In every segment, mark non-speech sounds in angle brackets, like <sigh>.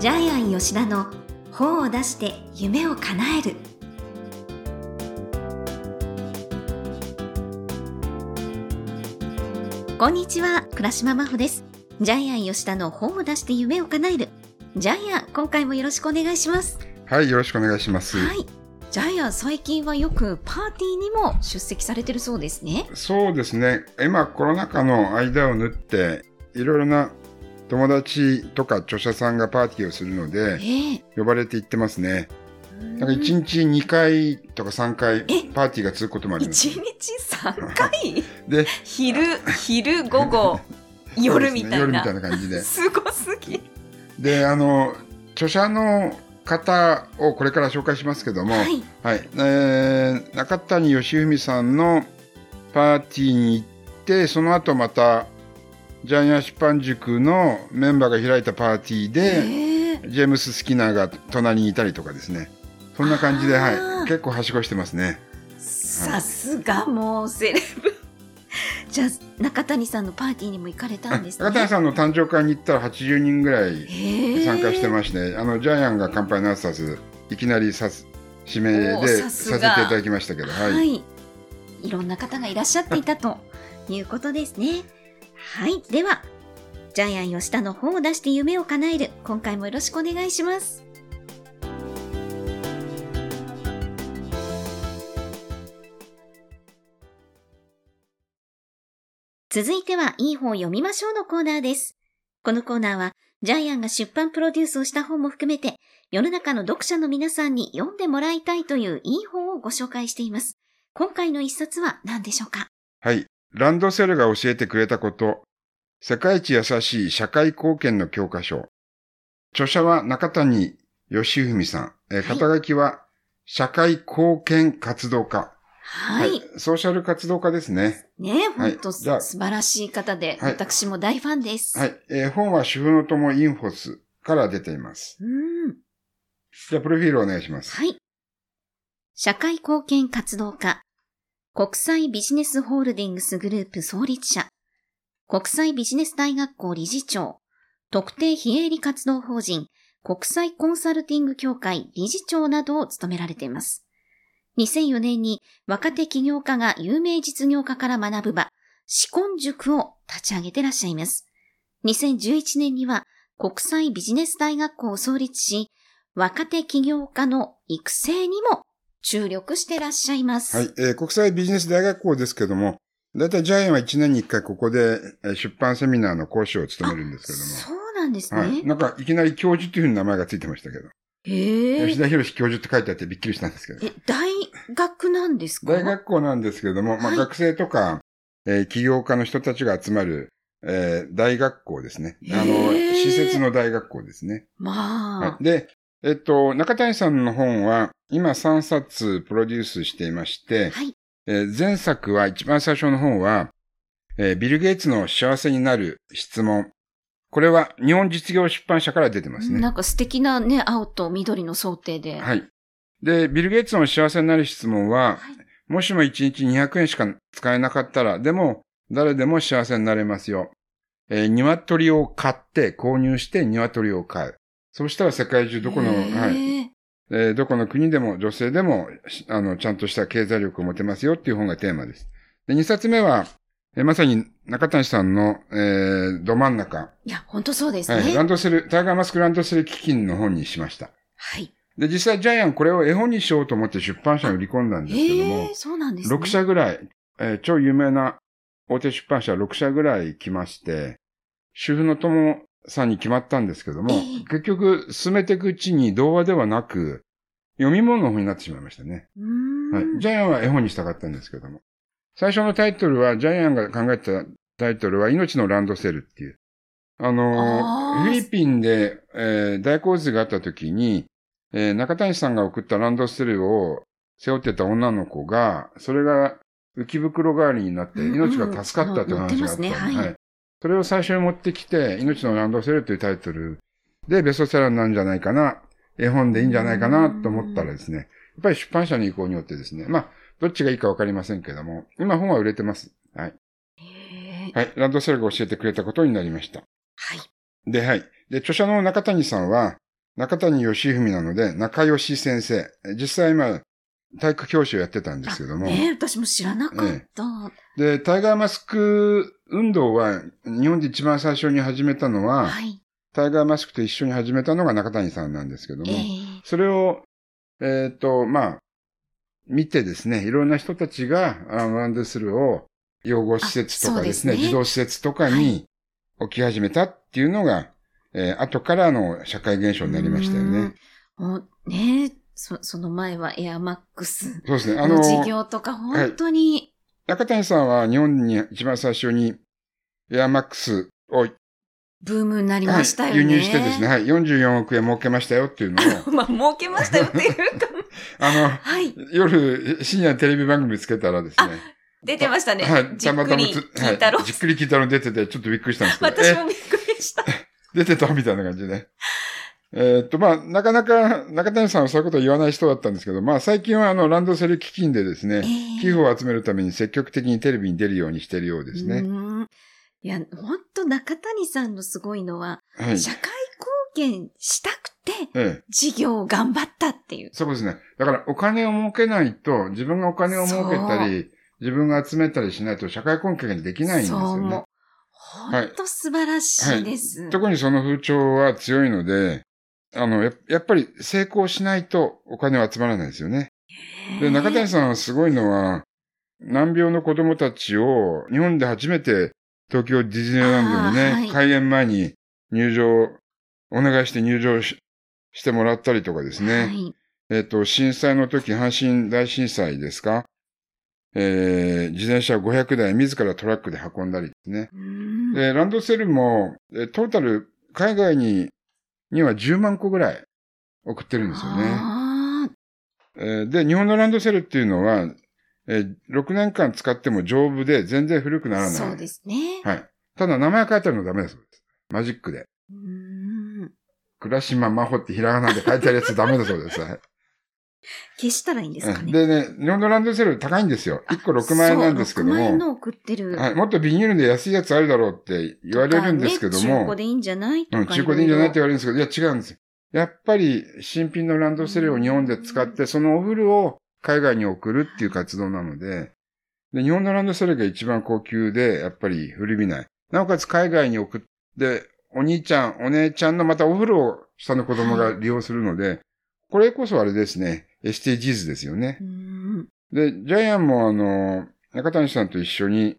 ジャイアン吉田の本を出して夢を叶える。こんにちは倉島真帆です。ジャイアン吉田の本を出して夢を叶える。ジャイアン今回もよろしくお願いします。はい、よろしくお願いします。はい。ジャイアン最近はよくパーティーにも出席されてるそうですね。そうですね。今、コロナ禍の間を縫って、いろいろな友達とか著者さんがパーティーをするのえで、え呼ばれて行ってますね。うんなんか1日2回とか3回えパーティーが続くこともあります。一日三回？<laughs> で、昼昼午後 <laughs> 夜みたいそうですね夜みなたいな感じで。すごすぎで、あの、著者の方をこれから紹介しますけども、ははいい。えー中谷義文さんのパーティーに行って、その後また、ジャイアン出版塾のメンバーが開いたパーティーで、ええジェームス・スキナーが隣にいたりとかですね。そんな感じで、あー。はい。結構はしごしてますね。さすがもうセレブ。<laughs> じゃあ中谷さんのパーティーにも行かれたんですね。中谷さんの誕生会に行ったら80人ぐらい参加してまして、あの、ジャイアンが乾杯なさず、いきなりさす指名でさせていただきましたけど、はい、はい。い、ろんな方がいらっしゃっていたということですねはいではジャイアン吉田の本を出して夢を叶える今回もよろしくお願いします続いては、いい本を読みましょうのコーナーです。このコーナーは、ジャイアンが出版プロデュースをした本も含めて、世の中の読者の皆さんに読んでもらいたいといういい本をご紹介しています。今回の一冊は何でしょうか？はい。ランドセルが教えてくれたこと。世界一優しい社会貢献の教科書。著者は中谷義文さん。え肩書きは社会貢献活動家。はい。ソーシャル活動家ですね。ねえ、はい素晴らしい方で、はい私も大ファンです。はい。えー本は主婦の友インフォスから出ています。うーん。じゃあ、プロフィールお願いします。はい。社会貢献活動家。国際ビジネスホールディングスグループ創立者。国際ビジネス大学校理事長。特定非営利活動法人国際コンサルティング協会理事長などを務められています。2004年に若手起業家が有名実業家から学ぶ場、シコン塾を立ち上げてらっしゃいます。2011年には国際ビジネス大学校を創立し、若手起業家の育成にも注力してらっしゃいます。はい。えー国際ビジネス大学校ですけども、だいたいジャイアンは1年に1回ここでえー出版セミナーの講師を務めるんですけども。そうなんですね。はい。なんか、いきなり教授というふうに名前がついてましたけど。へえ吉。田博教授って書いてあってびっくりしたんですけど。え、大学なんですか？大学校なんですけれども、まあ、はい学生とか、えー起業家の人たちが集まる、えー大学校ですね。あの、施設の大学校ですね。まあ、はい。で、えっと、中谷さんの本は、今3冊プロデュースしていまして、はい。えー前作は、一番最初の本は、えービル・ゲイツの幸せになる質問。これは日本実業出版社から出てますね。なんか素敵なね、青と緑の想定で。はい。で、ビル・ゲイツの幸せになる質問は、はいもしも1日200円しか使えなかったら、でも誰でも幸せになれますよ。えー鶏を買って、購入して鶏を飼う。そうしたら世界中どこの、はい。えーどこの国でも女性でも、しあの、ちゃんとした経済力を持てますよっていう本がテーマです。で、2冊目は、えーまさに中谷さんの、えーど真ん中、いや、本当そうですね。はい、ラはい。ンドセル、タイガーマスクランドセル基金の本にしました。で、実際ジャイアンこれを絵本にしようと思って出版社に売り込んだんですけどもへえ、、そうなんですね。6社ぐらい、えー超有名な大手出版社6社ぐらい来まして、主婦の友さんに決まったんですけども、ええ結局進めていくうちに童話ではなく、読み物の本になってしまいましたね。はい。ジャイアンは絵本にしたかったんですけども。最初のタイトルは、ジャイアンが考えたタイトルは、命のランドセルっていう。あのフィリピンで、えー大洪水があった時に、えー中谷さんが送ったランドセルを背負ってた女の子が、それが浮き袋代わりになってうんうん命が助かったという話があった。載ってますねはいそれを最初に持ってきて、命のランドセルというタイトルでベストセラーになるんじゃないかな、絵本でいいんじゃないかなと思ったらですね、やっぱり出版社の意向によってですね、まあ、どっちがいいかわかりませんけども、今本は売れてます。はい。はい。ランドセルが教えてくれたことになりました。はい。で、はい。で、著者の中谷さんは、中谷義文なので、中吉先生。実際今、体育教師をやってたんですけども。ええ私も知らなかった。で、タイガーマスク運動は、日本で一番最初に始めたのは、はい。タイガーマスクと一緒に始めたのが中谷さんなんですけども、ええそれを、えっ、と、まあ、見てですね、いろんな人たちが、あのランドセルを養護施設とかですね、児童施設とかに置き始めたっていうのが、えー後からの社会現象になりましたよね。ねそ、その前はエアマックスそうですね。あのの、事業とか本当に、中谷さんは日本に一番最初にエアマックスを、ブームになりはいましたよね。輸入してですね、はい、44億円儲けましたよっていうのを、まあ、儲けましたよっていうか。<laughs> あの、はい。夜、深夜テレビ番組つけたらですね、出てましたね。はい、じっくりつ聞いたろはい、じっくり聞いたの出てて、ちょっとびっくりしたんですけど。私もびっくりした。え <laughs> 出てたみたいな感じで。えーっと、まあ、なかなか、中谷さんはそういうことを言わない人だったんですけど、まあ、最近はあの、ランドセル基金でですね、寄付を集めるために積極的にテレビに出るようにしてるようですうね。んいや、本当中谷さんのすごいのは、はい。社会貢献したくて、ええ。事業を頑張ったっていう。そうですね。だから、お金を儲けないと、自分がお金を儲けたり、自分が集めたりしないと社会貢献ができないんですよね。本当素晴らしいです。特にその風潮は強いので、あの、ややっぱり成功しないとお金は集まらないですよね。で、中谷さんはすごいのは、難病の子供たちを日本で初めて東京ディズニーランドにね、はい開園前に入場、お願いして入場ししてもらったりとかですね。はい。えっ、と、震災の時、阪神大震災ですか？えー、自転車500台自らトラックで運んだりですね。うんで、ランドセルも、えトータル、海外に、には10万個ぐらい送ってるんですよね。で、日本のランドセルっていうのは、えー6年間使っても丈夫で全然古くならない。ーそうですね。はい。ただ名前書いてあるのダメだそうです。マジックで。うん倉島真帆ってひらがなで書いてあるやつダメだそうです。はい消したらいいんですかね。でね、日本のランドセル高いんですよ。1個6万円なんですけどそう6万円も。の送ってる。はい、もっとビニールで安いやつあるだろうって言われるんですけども。ね中古でいいんじゃないとかうん、中古でいいんじゃないって言ろわれるんですけど、いや違うんですよ。やっぱり新品のランドセルを日本で使って、そのおフルを海外に送るっていう活動なので、で、日本のランドセルが一番高級で、やっぱり古びない。なおかつ海外に送って、お兄ちゃん、お姉ちゃんのまたお風呂を下の子供が利用するので、これこそあれですね、SDGs ですよねう。んで、ジャイアンもあの、中谷さんと一緒に、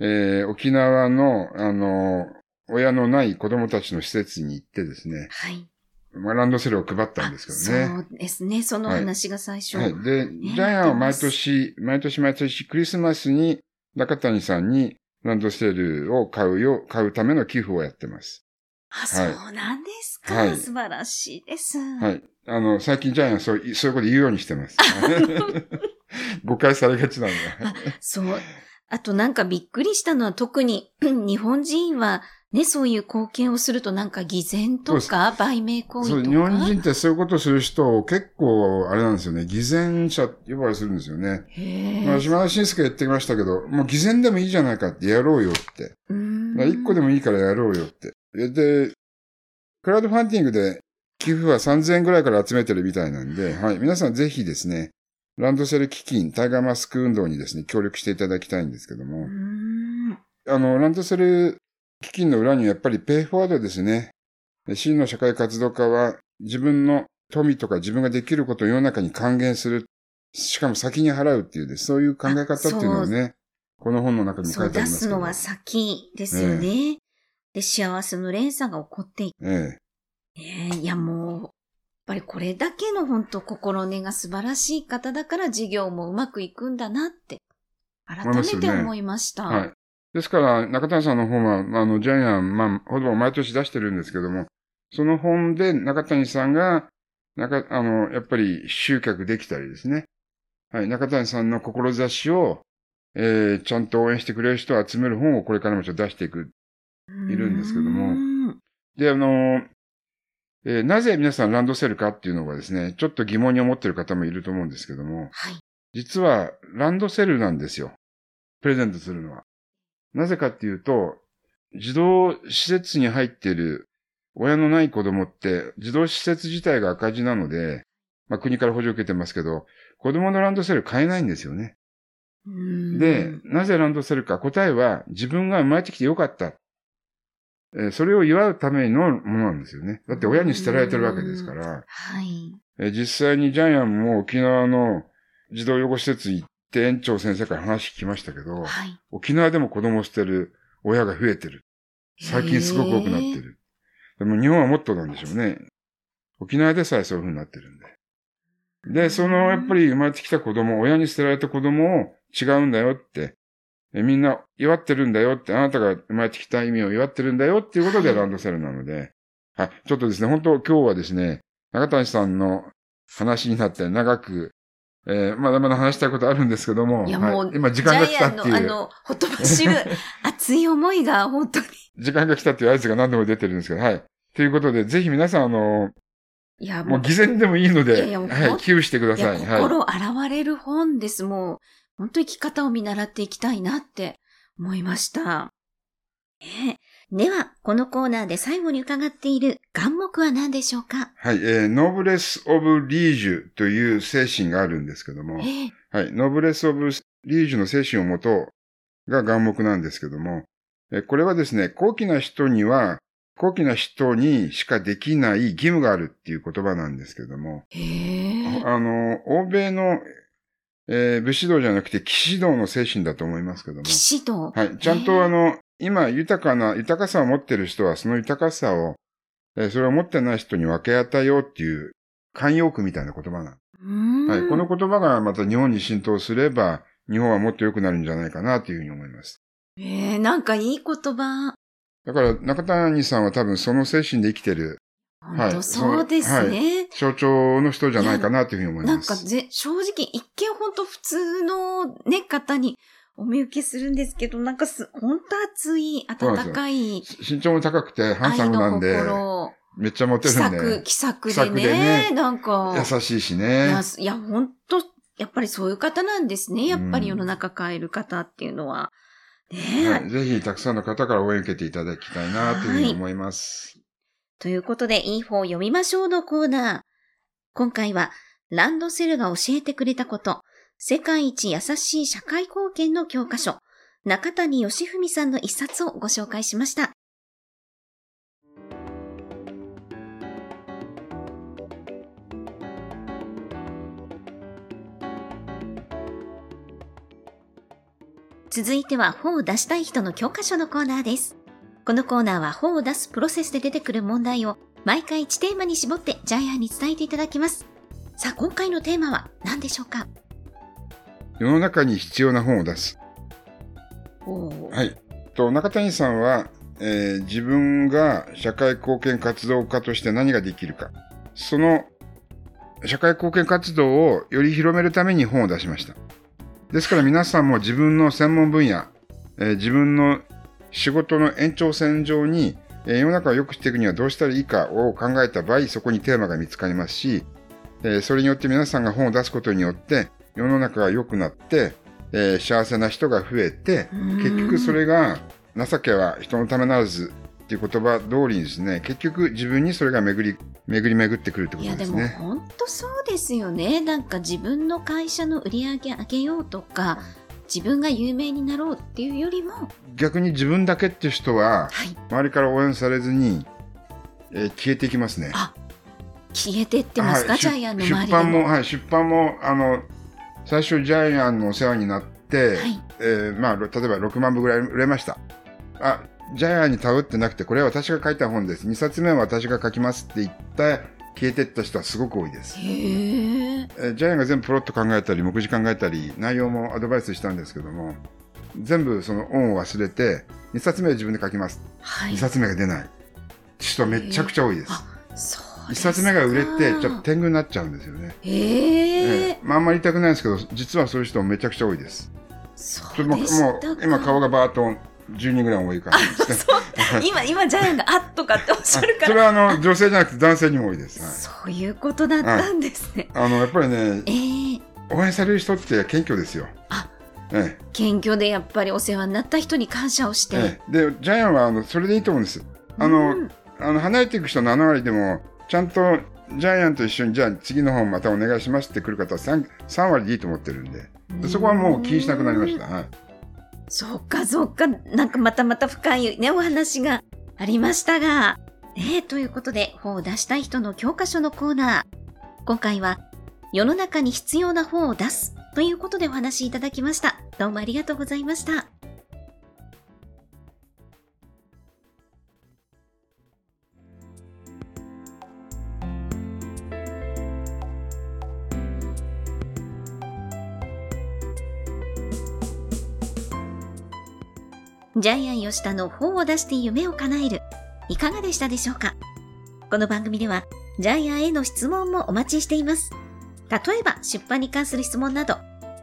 えー、沖縄の、あの、親のない子供たちの施設に行ってですね、はい。まあ、ランドセルを配ったんですけどね。そうですね。その話が最初。はい。で、ジャイアンは毎年、毎年毎年クリスマスに中谷さんにランドセルを買うよ、買うための寄付をやってます。あ、そうなんですか。はい素晴らしいです。はい。あの、最近ジャイアンはそう、そういうこと言うようにしてます。<laughs> 誤解されがちなんで。そう。あとなんかびっくりしたのは特に <clears throat> 日本人はね、そういう貢献をするとなんか偽善とか売名行為そう、とか。日本人ってそういうことする人、結構、あれなんですよね。偽善者って呼ばれするんですよね。へまあ、ー島田紳介言ってきましたけど、もう偽善でもいいじゃないかってやろうよって。一個でもいいからやろうよって。で、クラウドファンディングで寄付は3000円ぐらいから集めてるみたいなんで、はい。皆さんぜひですね、ランドセル基金、タイガーマスク運動にですね、協力していただきたいんですけどうーも、んあの、ランドセル基金の裏にはやっぱりペイフォワードですね。で真の社会活動家は自分の富とか自分ができることを世の中に還元する。しかも先に払うっていうね、そういう考え方っていうのをね、この本の中に書そう、いてありますけど。出すのは先ですよね。で、幸せの連鎖が起こっていく。ええ。ねえいやもう、やっぱりこれだけの本当心根が素晴らしい方だから事業もうまくいくんだなって、改めて思いました。はい。ですから、中谷さんの本は、あの、ジャイアン、まあ、ほぼ毎年出してるんですけども、その本で中谷さんが、中、あの、やっぱり集客できたりですね。はい。中谷さんの志を、えー、ちゃんと応援してくれる人を集める本をこれからもちょっと出していく。いるんですけどもで、あの、えーなぜ皆さんランドセルかっていうのがですね、ちょっと疑問に思ってる方もいると思うんですけども、はい。実はランドセルなんですよ。プレゼントするのは。なぜかっていうと、児童施設に入っている親のない子供って、児童施設自体が赤字なので、まあ国から補助を受けてますけど、子供のランドセル買えないんですよね。うんで、なぜランドセルか答えは自分が生まれてきてよかった。えーそれを祝うためのものなんですよね。だって親に捨てられてるわけですから。はい。えー実際にジャイアンも沖縄の児童養護施設行って園長先生から話聞きましたけど、はい。沖縄でも子供を捨てる親が増えてる。最近すごく多くなってる。でも日本はもっとなんでしょうね。沖縄でさえそういう風になってるんで。で、そのやっぱり生まれてきた子供、親に捨てられた子供を違うんだよって、えみんな祝ってるんだよって、あなたが生まれてきた意味を祝ってるんだよっていうことではいランドセルなので、はい、ちょっとですね、本当今日はですね、中谷さんの話になって長く、えーまだまだ話したいことあるんですけども、いやもうはい今時間が来たっていう。あの、ほとばしる <laughs> 熱い思いが本当に。時間が来たっていう合図が何度も出てるんですけど、はい。ということで、ぜひ皆さん、あの、いや、もう偽善でもいいので、いやいやもうはい、寄付してください。はい。心洗われる本です。もう、本当に生き方を見習っていきたいなって思いました。ねえでは、このコーナーで最後に伺っている願目は何でしょうか？はい、えーノブレス・オブ・リージュという精神があるんですけども、ええ。はい、ノブレス・オブ・リージュの精神をもとが願目なんですけども、えーこれはですね、高貴な人には、高貴な人にしかできない義務があるっていう言葉なんですけども、へえ。あの、欧米の、えー武士道じゃなくて騎士道の精神だと思いますけども、騎士道。はい。ちゃんとあの、今豊かな、豊かさを持ってる人はその豊かさを、えーそれを持ってない人に分け与えようっていう慣用句みたいな言葉な。はい。この言葉がまた日本に浸透すれば、日本はもっと良くなるんじゃないかなというふうに思います。ええなんかいい言葉。だから中谷さんは多分その精神で生きてる本当そうですね。象徴の人じゃないかなというふうに思いなんます。かぜ、正直、一見本当普通のね、方にお見受けするんですけど、なんかす、本当熱い、温かい身長も高くてハンサムなんで、心、めっちゃモテ気るんでさく、、気さく気さでね、くでねなんか、優しいしいねや、。いや本当やっぱりそういう方なんですね。やっぱりうん世の中変える方っていうのは。ねえ、はい、ぜひたくさんの方から応援受けていただきたいなというふうに思います。ということで、いい方読みましょうのコーナー。今回は、ランドセルが教えてくれたこと、世界一優しい社会貢献の教科書、中谷義文さんの一冊をご紹介しました。続いては本を出したい人の教科書のコーナーです。このコーナーは本を出すプロセスで出てくる問題を毎回1テーマに絞ってジャイアンに伝えていただきます。さあ、今回のテーマは何でしょうか？世の中に必要な本を出す。はい。と、中谷さんは、えー自分が社会貢献活動家として何ができるか。その社会貢献活動をより広めるために本を出しました。ですから皆さんも自分の専門分野、えー自分の仕事の延長線上に、えー世の中を良くしていくにはどうしたらいいかを考えた場合、そこにテーマが見つかりますし、えーそれによって皆さんが本を出すことによって、世の中が良くなって、えー幸せな人が増えて、結局それが情けは人のためならずっていう言葉通りにですね、結局自分にそれが巡り、巡り巡ってくるってこいやですもとでね。本当そうですよね。なんか自分の会社の売り上げ上げようとか、自分が有名になろうっていうよりも、逆に自分だけっていう人は、はい、周りから応援されずに、えー消えていきますね。あ消えてってますか、はいジャイアンの出周り。出版も、はい、出版も、あの、最初ジャイアンのお世話になって、はいえーまあ、ろ例えば6万部ぐらい売れました。あ、ジャイアンに頼ってなくて、これは私が書いた本です。2冊目は私が書きますって言った、消えてった人はすごく多いです。へえ。えージャイアンが全部プロット考えたり、目次考えたり、内容もアドバイスしたんですけども、全部その恩を忘れて、2冊目は自分で書きます。はい。2冊目が出ない。人めちゃくちゃ多いです。あ、そう1ですか。冊目が売れて、ちょっと天狗になっちゃうんですよね。へえ。ええまああんまり言いたくないですけど、実はそういう人もめちゃくちゃ多いです。そうでもう今顔がバーッと10人ぐらい多いからですね。今、今、ジャイアンが、あっとかっておっしゃるから。それはあの女性じゃなくて男性にも多いです。はいそういうことだったんですね。あのやっぱりねえ、え応援される人って謙虚ですよ。あえ謙虚でやっぱりお世話になった人に感謝をして。えええで、ジャイアンはあのそれでいいと思うんです。あの、うんあの、離れていく人7割でも、ちゃんとジャイアンと一緒に、じゃあ次の本またお願いしますって来る方は 3, 3割でいいと思ってるんで、でそこはもう気にしなくなりました。はい。そっかそっか。なんかまたまた深いね、お話がありましたが。ねということで、本を出したい人の教科書のコーナー。今回は、世の中に必要な本を出すということでお話しいただきました。どうもありがとうございました。ジャイアン吉田の本を出して夢を叶える。いかがでしたでしょうか？この番組では、ジャイアンへの質問もお待ちしています。例えば、出版に関する質問など、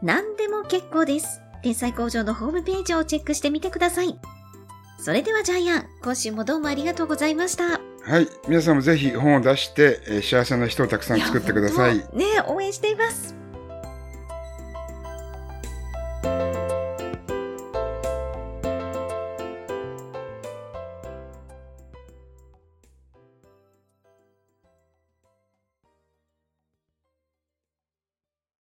何でも結構です。天才工場のホームページをチェックしてみてください。それではジャイアン、今週もどうもありがとうございました。はい。皆さんもぜひ本を出して、えー、幸せな人をたくさん作ってください。いね応援しています。